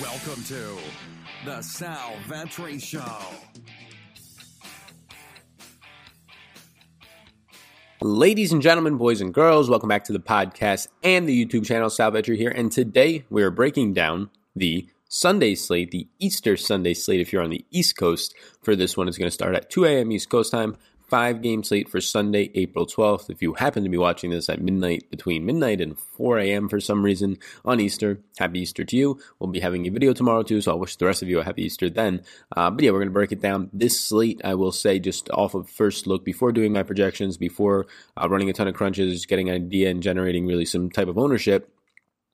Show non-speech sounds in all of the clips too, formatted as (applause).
Welcome to the Sal Vetri Show. Ladies and gentlemen, boys and girls, welcome back to the podcast and the YouTube channel. Sal Vetri here, and today we are breaking down the Sunday slate, the Easter Sunday slate. If you're on the East Coast, for this one, it's going to start at 2 a.m. East Coast time, five game slate for Sunday, April 12th. If you happen to be watching this at midnight, between midnight and 4 a.m. for some reason on Easter, happy Easter to you. We'll be having a video tomorrow too, so I'll wish the rest of you a happy Easter then. Uh, but yeah, we're going to break it down. This slate, I will say, just off of first look, before doing my projections, before uh, running a ton of crunches, getting an idea and generating really some type of ownership,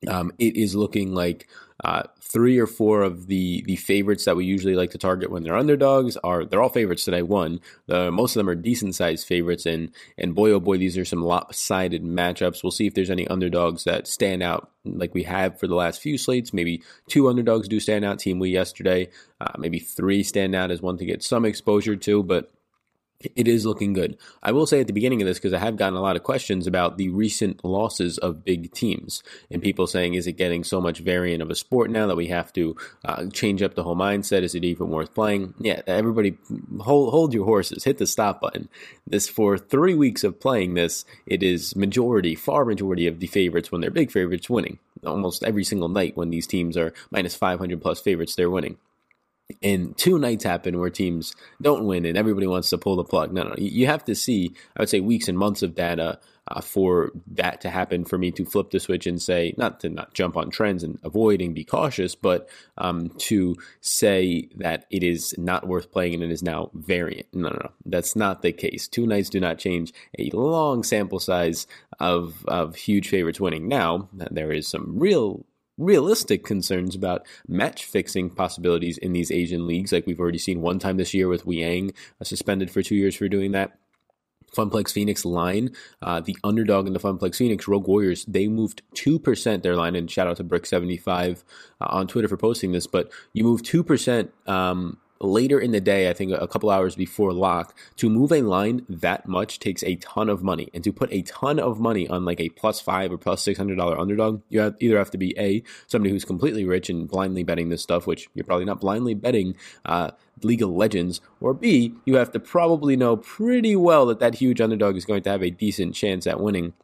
um, it is looking like uh, three or four of the the favorites that we usually like to target when they're underdogs are they're all favorites today. One, the, most of them are decent sized favorites, and and boy oh boy, these are some lopsided matchups. We'll see if there's any underdogs that stand out like we have for the last few slates. Maybe two underdogs do stand out. Team we yesterday, uh, maybe three stand out as one to get some exposure to, but it is looking good. I will say at the beginning of this, because I have gotten a lot of questions about the recent losses of big teams and people saying, is it getting so much variant of a sport now that we have to uh, change up the whole mindset? Is it even worth playing? Yeah, everybody hold, hold your horses, hit the stop button. This for three weeks of playing this, it is majority, far majority of the favorites when they're big favorites winning. Almost every single night when these teams are minus 500 plus favorites, they're winning and two nights happen where teams don't win and everybody wants to pull the plug. No, no, you have to see, I would say, weeks and months of data uh, for that to happen for me to flip the switch and say, not to not jump on trends and avoid and be cautious, but um, to say that it is not worth playing and it is now variant. No, no, no, that's not the case. Two nights do not change a long sample size of, of huge favorites winning. Now, there is some real realistic concerns about match fixing possibilities in these Asian leagues, like we've already seen one time this year with Wiang uh, suspended for two years for doing that. FunPlus Phoenix line, uh, the underdog in the FunPlus Phoenix Rogue Warriors, they moved 2% their line, and shout out to Brick75 uh, on Twitter for posting this, but you move 2% um, later in the day, I think a couple hours before lock, to move a line that much takes a ton of money. And to put a ton of money on like a plus five or plus six hundred dollar underdog, you have, either have to be a somebody who's completely rich and blindly betting this stuff, which you're probably not blindly betting uh, League of Legends, or b you have to probably know pretty well that that huge underdog is going to have a decent chance at winning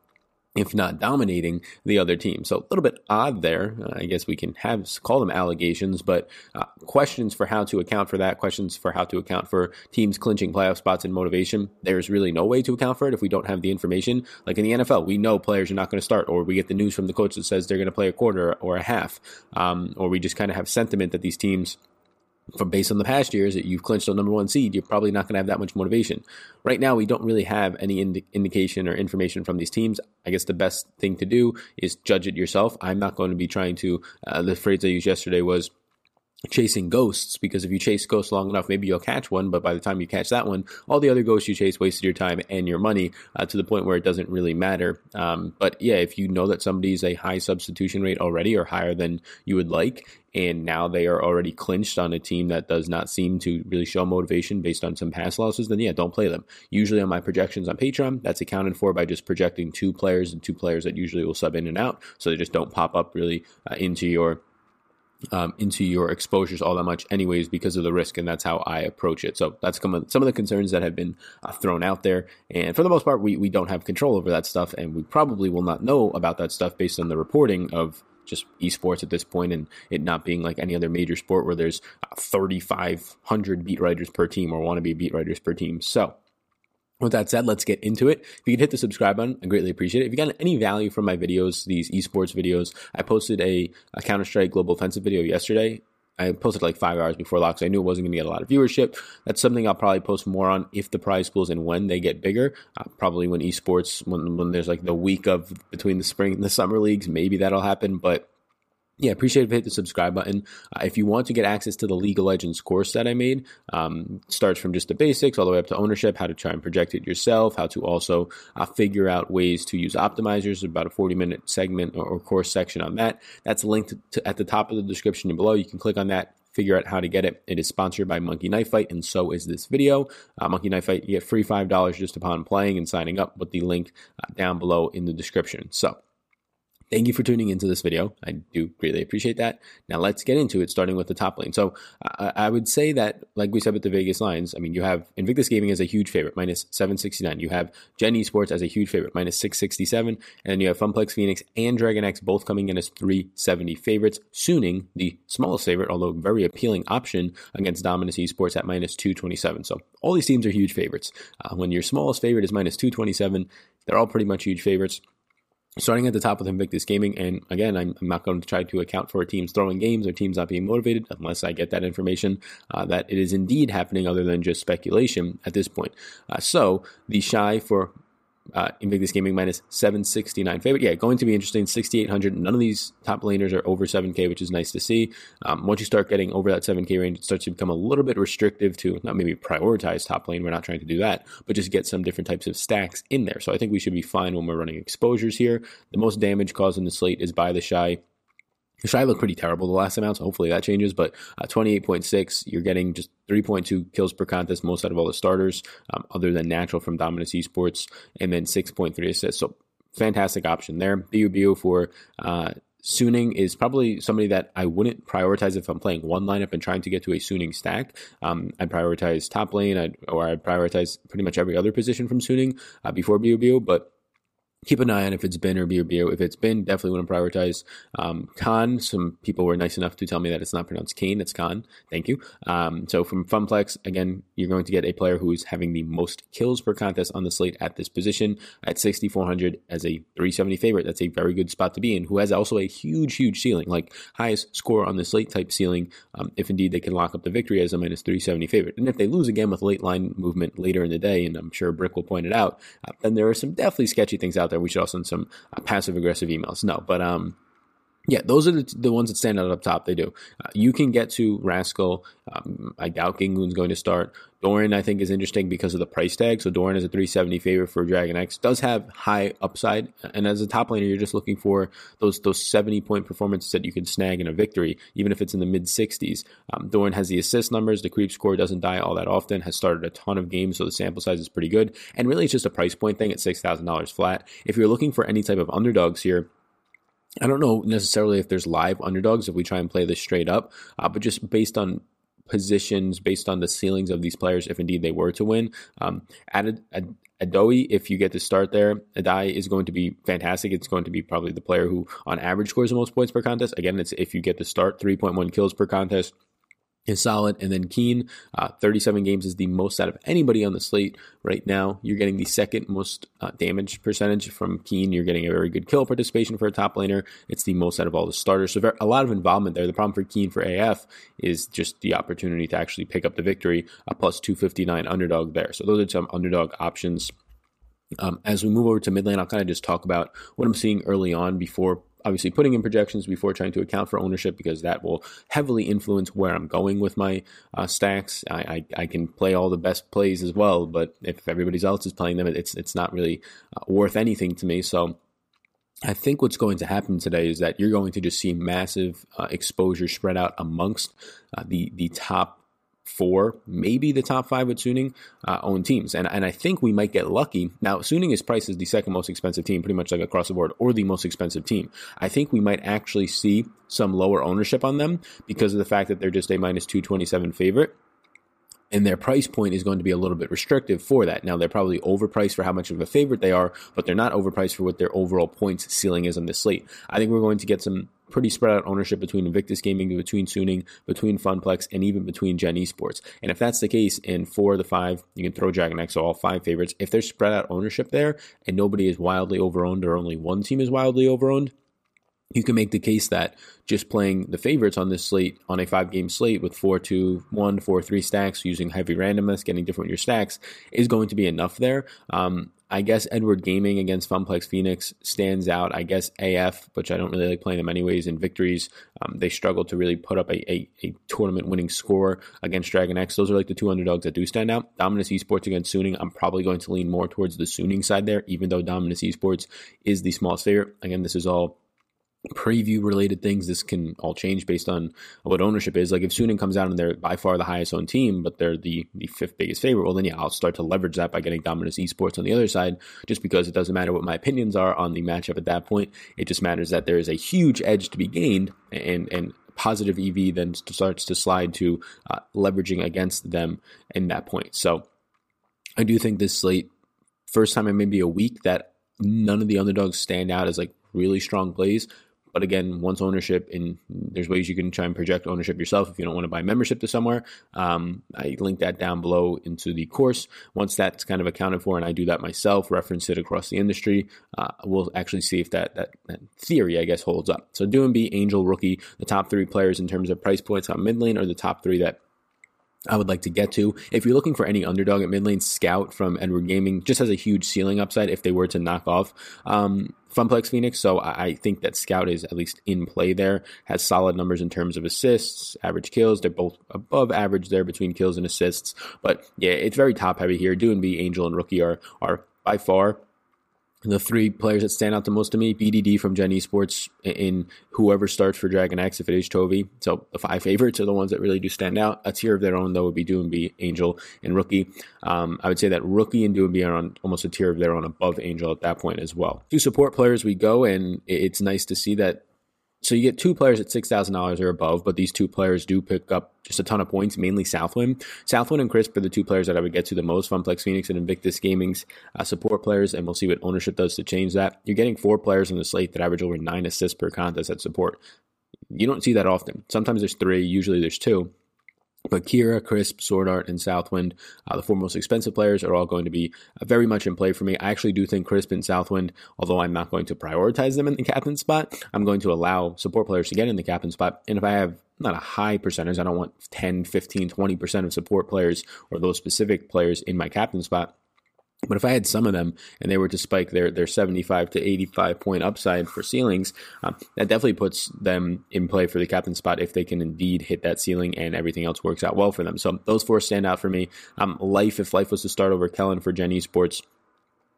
if not dominating the other team. So a little bit odd there. Uh, I guess we can have call them allegations, but uh, questions for how to account for that, questions for how to account for teams clinching playoff spots and motivation. There's really no way to account for it if we don't have the information. Like in the NFL, we know players are not going to start, or we get the news from the coach that says they're going to play a quarter or a half, um, or we just kind of have sentiment that these teams from based on the past years that you've clinched a number one seed, you're probably not going to have that much motivation. Right now, we don't really have any indi- indication or information from these teams. I guess the best thing to do is judge it yourself. I'm not going to be trying to. Uh, the phrase I used yesterday was chasing ghosts because if you chase ghosts long enough, maybe you'll catch one. But by the time you catch that one, all the other ghosts you chase wasted your time and your money uh, to the point where it doesn't really matter. Um, but yeah, if you know that somebody's a high substitution rate already or higher than you would like, and now they are already clinched on a team that does not seem to really show motivation based on some past losses, then yeah, don't play them. Usually on my projections on Patreon, that's accounted for by just projecting two players and two players that usually will sub in and out, so they just don't pop up really uh, into your um, into your exposures all that much, anyways, because of the risk, and that's how I approach it. So that's some of, the concerns that have been uh, thrown out there, and for the most part, we we don't have control over that stuff, and we probably will not know about that stuff based on the reporting of just esports at this point, and it not being like any other major sport where there's uh, 3,500 beat writers per team or want to be beat writers per team. So with that said, let's get into it. If you could hit the subscribe button, I greatly appreciate it. If you got any value from my videos, these esports videos, I posted a, a Counter Strike Global Offensive video yesterday. I posted like five hours before lock, so I knew it wasn't going to get a lot of viewership. That's something I'll probably post more on if the prize pools and when they get bigger. Uh, probably when esports, when when there's like the week of between the spring and the summer leagues, maybe that'll happen. But yeah, appreciate if you hit the subscribe button. Uh, if you want to get access to the League of Legends course that I made, um, starts from just the basics all the way up to ownership, how to try and project it yourself, how to also uh, figure out ways to use optimizers. About a 40 minute segment or, or course section on that. That's linked to, at the top of the description below. You can click on that, figure out how to get it. It is sponsored by Monkey Knife Fight, and so is this video. Uh, Monkey Knife Fight, you get free $5 just upon playing and signing up with the link uh, down below in the description. So, Thank you for tuning into this video. I do greatly appreciate that. Now let's get into it, starting with the top lane. So uh, I would say that, like we said with the Vegas lines, I mean, you have Invictus Gaming as a huge favorite, minus 769. You have Gen Esports as a huge favorite, minus 667. And then you have FunPlus Phoenix and Dragon X both coming in as 370 favorites. Suning, the smallest favorite, although very appealing option against Dominus Esports at minus 227. So all these teams are huge favorites. Uh, when your smallest favorite is minus 227, they're all pretty much huge favorites starting at the top with Invictus Gaming. And again, I'm, I'm, not going to try to account for teams throwing games or teams not being motivated unless I get that information uh, that it is indeed happening other than just speculation at this point. Uh, so TheShy for uh, Invictus Gaming minus 769 favorite. Yeah, going to be interesting. 6,800. None of these top laners are over 7K, which is nice to see. Um, once you start getting over that 7K range, it starts to become a little bit restrictive to not maybe prioritize top lane. We're not trying to do that, but just get some different types of stacks in there. So I think we should be fine when we're running exposures here. The most damage caused in the slate is by TheShy. Shy looked pretty terrible the last amount, so hopefully that changes. But uh, 28.6, you're getting just 3.2 kills per contest, most out of all the starters, um, other than natural from Dominus Esports, and then 6.3 assists. So fantastic option there. BU for uh, Suning is probably somebody that I wouldn't prioritize if I'm playing one lineup and trying to get to a Suning stack. Um, I'd prioritize top lane, I'd, or I'd prioritize pretty much every other position from Suning uh, before BU but keep an eye on if it's been or Bio. If it's been, definitely want to prioritize. Um, Khan, some people were nice enough to tell me that it's not pronounced Kane, it's Khan. Thank you. Um, so from FunPlus, again, you're going to get a player who is having the most kills per contest on the slate at this position at 6,400 as a 370 favorite. That's a very good spot to be in, who has also a huge, huge ceiling, like highest score on the slate type ceiling, um, if indeed they can lock up the victory as a minus 370 favorite. And if they lose again with late line movement later in the day, and I'm sure Brick will point it out, uh, then there are some definitely sketchy things out there. We should all send some passive aggressive emails. No, but um, yeah, those are the, the ones that stand out up top. They do. Uh, you can get to Rascal. Um, I doubt Kingen's going to start. Doran, I think, is interesting because of the price tag. So Doran is a 370 favorite for Dragon X. Does have high upside, and as a top laner, you're just looking for those those 70 point performances that you can snag in a victory, even if it's in the mid 60s. Um, Doran has the assist numbers. The creep score doesn't die all that often. Has started a ton of games, so the sample size is pretty good. And really, it's just a price point thing at six thousand dollars flat. If you're looking for any type of underdogs here I don't know necessarily if there's live underdogs if we try and play this straight up, uh, but just based on positions, based on the ceilings of these players, if indeed they were to win, um, added. Adoy, if you get to start there, Adai is going to be fantastic. It's going to be probably the player who, on average, scores the most points per contest. Again, it's if you get to start 3.1 kills per contest, is solid. And then Kiin, uh, 37 games is the most out of anybody on the slate right now. You're getting the second most uh, damage percentage from Kiin. You're getting a very good kill participation for a top laner. It's the most out of all the starters. So very, a lot of involvement there. The problem for Kiin for AF is just the opportunity to actually pick up the victory, a plus 259 underdog there. So those are some underdog options. Um, as we move over to mid lane, I'll kind of just talk about what I'm seeing early on before obviously putting in projections before trying to account for ownership because that will heavily influence where I'm going with my uh, stacks. I, I, I, can play all the best plays as well, but if everybody else is playing them, it's it's not really uh, worth anything to me. So. I think what's going to happen today is that you're going to just see massive uh, exposure spread out amongst uh, the the top four, maybe the top five with Suning uh, own teams. And, and I think we might get lucky. Now, Suning is priced as the second most expensive team, pretty much like across the board, or the most expensive team. I think we might actually see some lower ownership on them because of the fact that they're just a minus 227 favorite and their price point is going to be a little bit restrictive for that. Now they're probably overpriced for how much of a favorite they are, but they're not overpriced for what their overall points ceiling is on the slate. I think we're going to get some pretty spread out ownership between Invictus Gaming, between Suning, between FunPlus, and even between Gen Esports. And if that's the case, in four of the five, you can throw Dragon X, all five favorites. If there's spread out ownership there and nobody is wildly overowned or only one team is wildly overowned, you can make the case that just playing the favorites on this slate on a five game slate with four two one four three stacks using heavy randomness, getting different your stacks is going to be enough there. Um, I guess Edward Gaming against FunPlus Phoenix stands out. I guess AF, which I don't really like playing them anyways, in victories, um, they struggle to really put up a, a, a tournament winning score against Dragon X. Those are like the two underdogs that do stand out. Dominus Esports against Suning, I'm probably going to lean more towards the Suning side there, even though Dominus Esports is the smallest favorite. Again, this is all preview related things, this can all change based on what ownership is. Like if Suning comes out and they're by far the highest owned team, but they're the, the fifth biggest favorite, well then yeah, I'll start to leverage that by getting Dominus Esports on the other side, just because it doesn't matter what my opinions are on the matchup at that point. It just matters that there is a huge edge to be gained and and positive EV then starts to slide to uh, leveraging against them in that point. So I do think this slate, first time in maybe a week that none of the underdogs stand out as like really strong plays. But again, once ownership, and there's ways you can try and project ownership yourself if you don't want to buy membership to somewhere. Um, I link that down below into the course. Once that's kind of accounted for, and I do that myself, reference it across the industry, uh, we'll actually see if that, that, that theory, I guess, holds up. So Doinb, Angel, Rookie, the top three players in terms of price points on mid lane are the top three that I would like to get to. If you're looking for any underdog at mid lane, Scout from Edward Gaming just has a huge ceiling upside if they were to knock off um, FunPlus Phoenix. So I think that Scout is at least in play there, has solid numbers in terms of assists, average kills. They're both above average there between kills and assists. But yeah, it's very top heavy here. Doinb, Angel, and Rookie are, are by far the three players that stand out the most to me, BDD from Gen Esports in whoever starts for Dragon X, if it is Chovy. So the five favorites are the ones that really do stand out. A tier of their own, though, would be Doinb, Angel, and Rookie. Um, I would say that Rookie and Doinb are on almost a tier of their own above Angel at that point as well. To support players we go, and it's nice to see that so you get two players at six thousand dollars or above, but these two players do pick up just a ton of points, mainly Southwind. Southwind and Crisp are the two players that I would get to the most. FunPlus Phoenix and Invictus Gaming's uh, support players, and we'll see what ownership does to change that. You're getting four players on the slate that average over nine assists per contest at support. You don't see that often. Sometimes there's three, usually there's two. But Keria, Crisp, Sword Art, and Southwind, uh, the four most expensive players, are all going to be uh, very much in play for me. I actually do think Crisp and Southwind, although I'm not going to prioritize them in the captain spot, I'm going to allow support players to get in the captain spot. And if I have not a high percentage, I don't want 10, 15, 20% of support players or those specific players in my captain spot. But if I had some of them and they were to spike their, their 75 to 85 point upside for ceilings, um, that definitely puts them in play for the captain spot if they can indeed hit that ceiling and everything else works out well for them. So those four stand out for me. Um, life, if life was to start over Kellin for Gen Sports,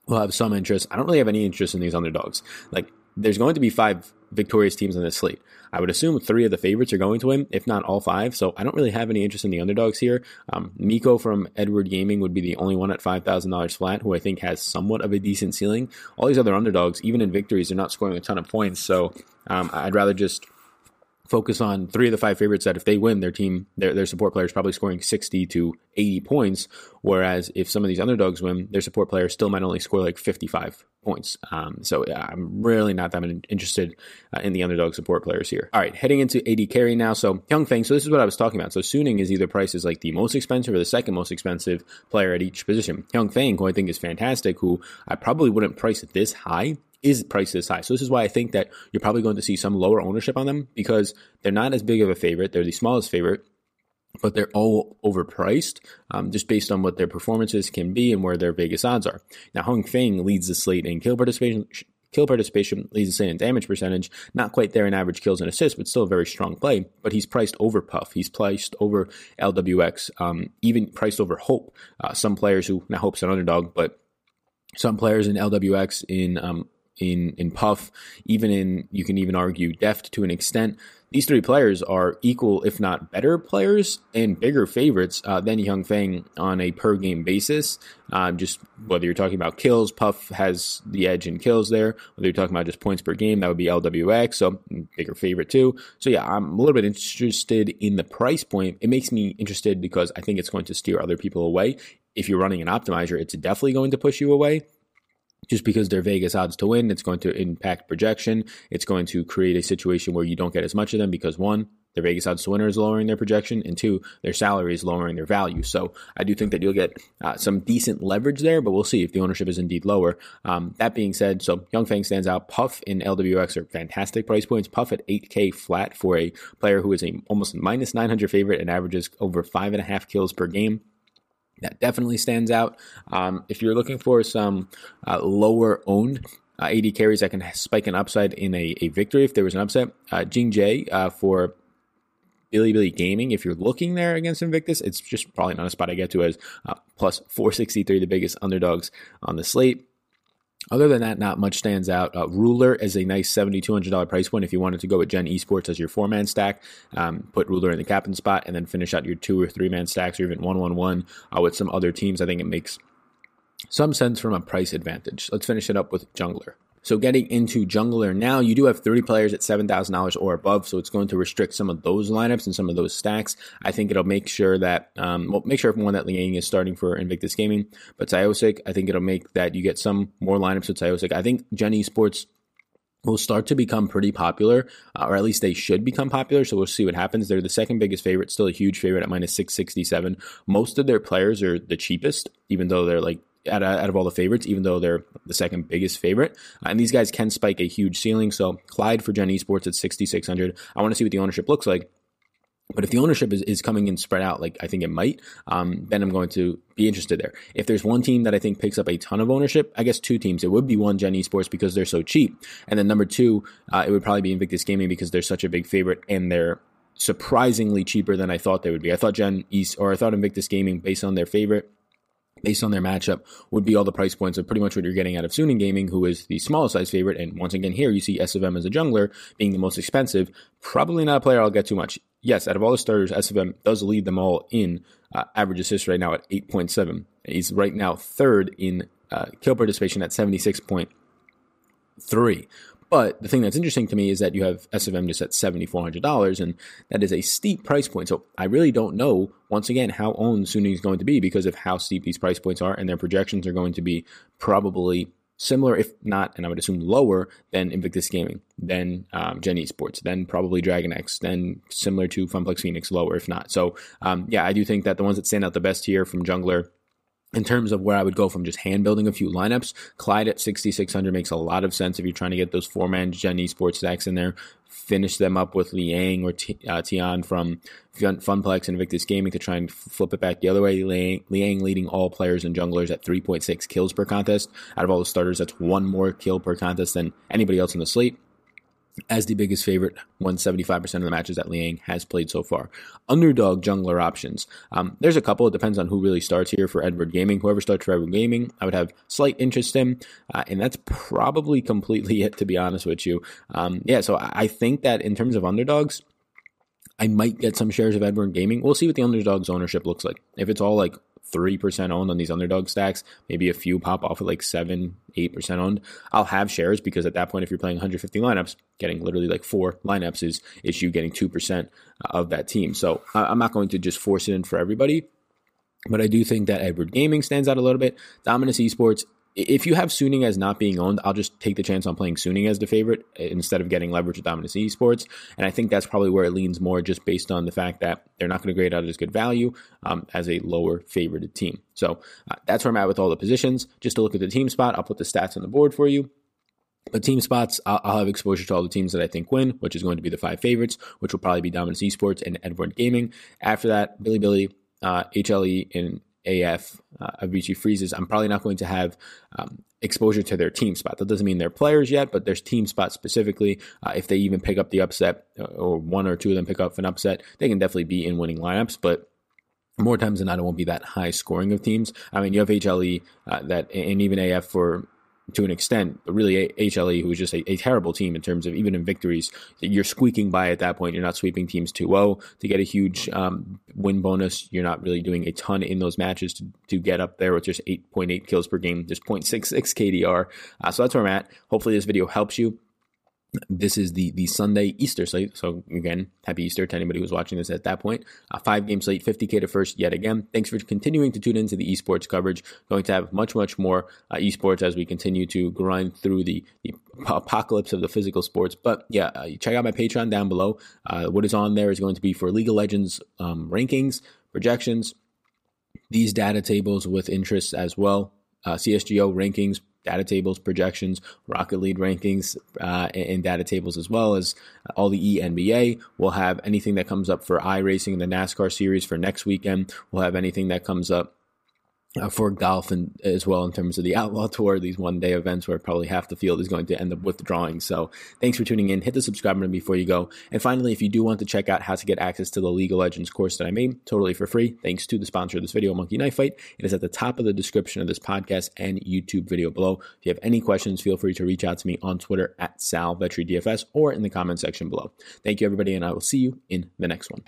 will have some interest. I don't really have any interest in these underdogs. Like there's going to be five victorious teams on this slate. I would assume three of the favorites are going to win, if not all five. So I don't really have any interest in the underdogs here. Um, Meiko from Edward Gaming would be the only one at $5,000 flat, who I think has somewhat of a decent ceiling. All these other underdogs, even in victories, they're not scoring a ton of points. So um, I'd rather just focus on three of the five favorites that if they win, their team, their, their support players probably scoring 60 to 80 points. Whereas if some of these underdogs win, their support players still might only score like 55 points. Um, so I'm really not that interested uh, in the underdog support players here. All right, heading into AD carry now. So Huanfeng, so this is what I was talking about. So Suning is either priced as like the most expensive or the second most expensive player at each position. Huanfeng, who I think is fantastic, who I probably wouldn't price this high is priced this high. So this is why I think that you're probably going to see some lower ownership on them because they're not as big of a favorite. They're the smallest favorite, but they're all overpriced um, just based on what their performances can be and where their Vegas odds are. Now, Huanfeng leads the slate in kill participation. Kill participation leads the slate in damage percentage. Not quite there in average kills and assists, but still a very strong play. But he's priced over Puff. He's priced over LWX, um, even priced over Hope. Uh, some players who, now Hope's an underdog, but some players in LWX in um, in in Puff, even in you can even argue Deft to an extent. These three players are equal, if not better, players and bigger favorites uh, than Huanfeng on a per game basis. Uh, just whether you're talking about kills, Puff has the edge in kills there. Whether you're talking about just points per game, that would be LWX, so bigger favorite too. So yeah, I'm a little bit interested in the price point. It makes me interested because I think it's going to steer other people away. If you're running an optimizer, it's definitely going to push you away just because they're Vegas odds to win, it's going to impact projection. It's going to create a situation where you don't get as much of them because one, their Vegas odds to winner is lowering their projection, and two, their salary is lowering their value. So I do think that you'll get uh, some decent leverage there, but we'll see if the ownership is indeed lower. Um, that being said, so Huanfeng stands out. Puff in LWX are fantastic price points. Puff at 8K flat for a player who is a almost minus 900 favorite and averages over five and a half kills per game that definitely stands out. Um, if you're looking for some uh, lower owned uh, AD carries that can spike an upside in a, a victory if there was an upset, uh, Jing J uh, for Billy Gaming. If you're looking there against Invictus, it's just probably not a spot I get to as uh, plus 463, the biggest underdogs on the slate. Other than that, not much stands out. Uh, Ruler is a nice $7,200 price point if you wanted to go with Gen Esports as your four man stack. Um, put Ruler in the captain spot and then finish out your two or three man stacks or even one one one with some other teams. I think it makes some sense from a price advantage. Let's finish it up with Jungler. So getting into jungler now, you do have 30 players at $7,000 or above, so it's going to restrict some of those lineups and some of those stacks. I think it'll make sure that, um, well, make sure everyone that Liang is starting for Invictus Gaming, but Tyosic, I think it'll make that you get some more lineups with Tyosic. I think Gen Sports will start to become pretty popular, uh, or at least they should become popular. So we'll see what happens. They're the second biggest favorite, still a huge favorite at minus 667. Most of their players are the cheapest, even though they're like out of, out of all the favorites, even though they're the second biggest favorite. Uh, and these guys can spike a huge ceiling. So Clid for Gen Esports at 6,600. I want to see what the ownership looks like. But if the ownership is, is coming in spread out, like I think it might, um, then I'm going to be interested there. If there's one team that I think picks up a ton of ownership, I guess two teams. It would be one Gen Esports because they're so cheap, and then number two, uh, it would probably be Invictus Gaming because they're such a big favorite and they're surprisingly cheaper than I thought they would be. I thought Gen East or I thought Invictus Gaming, based on their favorite based on their matchup, would be all the price points of pretty much what you're getting out of Suning Gaming, who is the smallest size favorite. And once again, here you see SofM as a jungler being the most expensive. Probably not a player I'll get too much. Yes, out of all the starters, SofM does lead them all in uh, average assist right now at 8.7. He's right now third in uh, kill participation at 76.3. But the thing that's interesting to me is that you have SofM just at $7,400, and that is a steep price point. So I really don't know, once again, how owned Suning is going to be because of how steep these price points are, and their projections are going to be probably similar, if not, and I would assume lower than Invictus Gaming, then um, Gen Esports, then probably Dragon X, then similar to FunPlus Phoenix, lower if not. So um, yeah, I do think that the ones that stand out the best here from Jungler in terms of where I would go from just hand building a few lineups, Clid at 6,600 makes a lot of sense if you're trying to get those four man Gen Esports stacks in there. Finish them up with Liang or uh, Tian from FunPlus and Invictus Gaming to try and flip it back the other way. Liang, Liang leading all players and junglers at 3.6 kills per contest. Out of all the starters, that's one more kill per contest than anybody else in the slate as the biggest favorite, 175% of the matches that Liang has played so far. Underdog jungler options. Um, there's a couple. It depends on who really starts here for Edward Gaming. Whoever starts for Edward Gaming, I would have slight interest in, uh, and that's probably completely (laughs) it, to be honest with you. Um, yeah, so I think that in terms of underdogs, I might get some shares of Edward Gaming. We'll see what the underdogs ownership looks like. If it's all like 3% owned on these underdog stacks, maybe a few pop off at like 7, 8% owned, I'll have shares because at that point, if you're playing 150 lineups, getting literally like four lineups is, is you getting 2% of that team. So I'm not going to just force it in for everybody. But I do think that Edward Gaming stands out a little bit. Dominus Esports if you have Suning as not being owned, I'll just take the chance on playing Suning as the favorite instead of getting leverage with Dominus Esports. And I think that's probably where it leans more, just based on the fact that they're not going to grade out as good value um, as a lower favored team. So uh, that's where I'm at with all the positions. Just to look at the team spot, I'll put the stats on the board for you. But team spots, I'll, have exposure to all the teams that I think win, which is going to be the five favorites, which will probably be Dominus Esports and Edward Gaming. After that, Billy uh, HLE, and AF uh, Afreeca Freecs, I'm probably not going to have um, exposure to their team spot. That doesn't mean they're players yet, but there's team spot specifically. Uh, if they even pick up the upset, uh, or one or two of them pick up an upset, they can definitely be in winning lineups. But more times than not, it won't be that high scoring of teams. I mean, you have HLE uh, that, and even AF for to an extent, but really HLE, who is just a, a, terrible team in terms of even in victories, you're squeaking by at that point. You're not sweeping teams 2-0 to get a huge um, win bonus. You're not really doing a ton in those matches to, to get up there with just 8.8 kills per game, just 0.66 KDR. Uh, so that's where I'm at. Hopefully this video helps you this is the the Sunday Easter slate. So again, happy Easter to anybody who's watching this at that point. A five game slate, 50k to first yet again. Thanks for continuing to tune into the esports coverage. Going to have much much more uh, esports as we continue to grind through the, the apocalypse of the physical sports. But yeah, uh, check out my Patreon down below. Uh, what is on there is going to be for League of Legends um, rankings, projections, these data tables with interests as well. Uh, CSGO rankings, data tables, projections, Rocket League rankings, uh, and, data tables, as well as all the ENBA. We'll have anything that comes up for iRacing, in the NASCAR series for next weekend. We'll have anything that comes up uh, for golf and as well in terms of the outlaw tour these one day events where probably half the field is going to end up withdrawing. So thanks for tuning in. Hit the subscribe button before you go. And finally if you do want to check out how to get access to the league of legends course that i made totally for free thanks to the sponsor of this video monkey knife fight. It is at the top of the description of this podcast and youtube video below. If you have any questions feel free to reach out to me on twitter at sal or in the comment section below. Thank you everybody and i will see you in the next one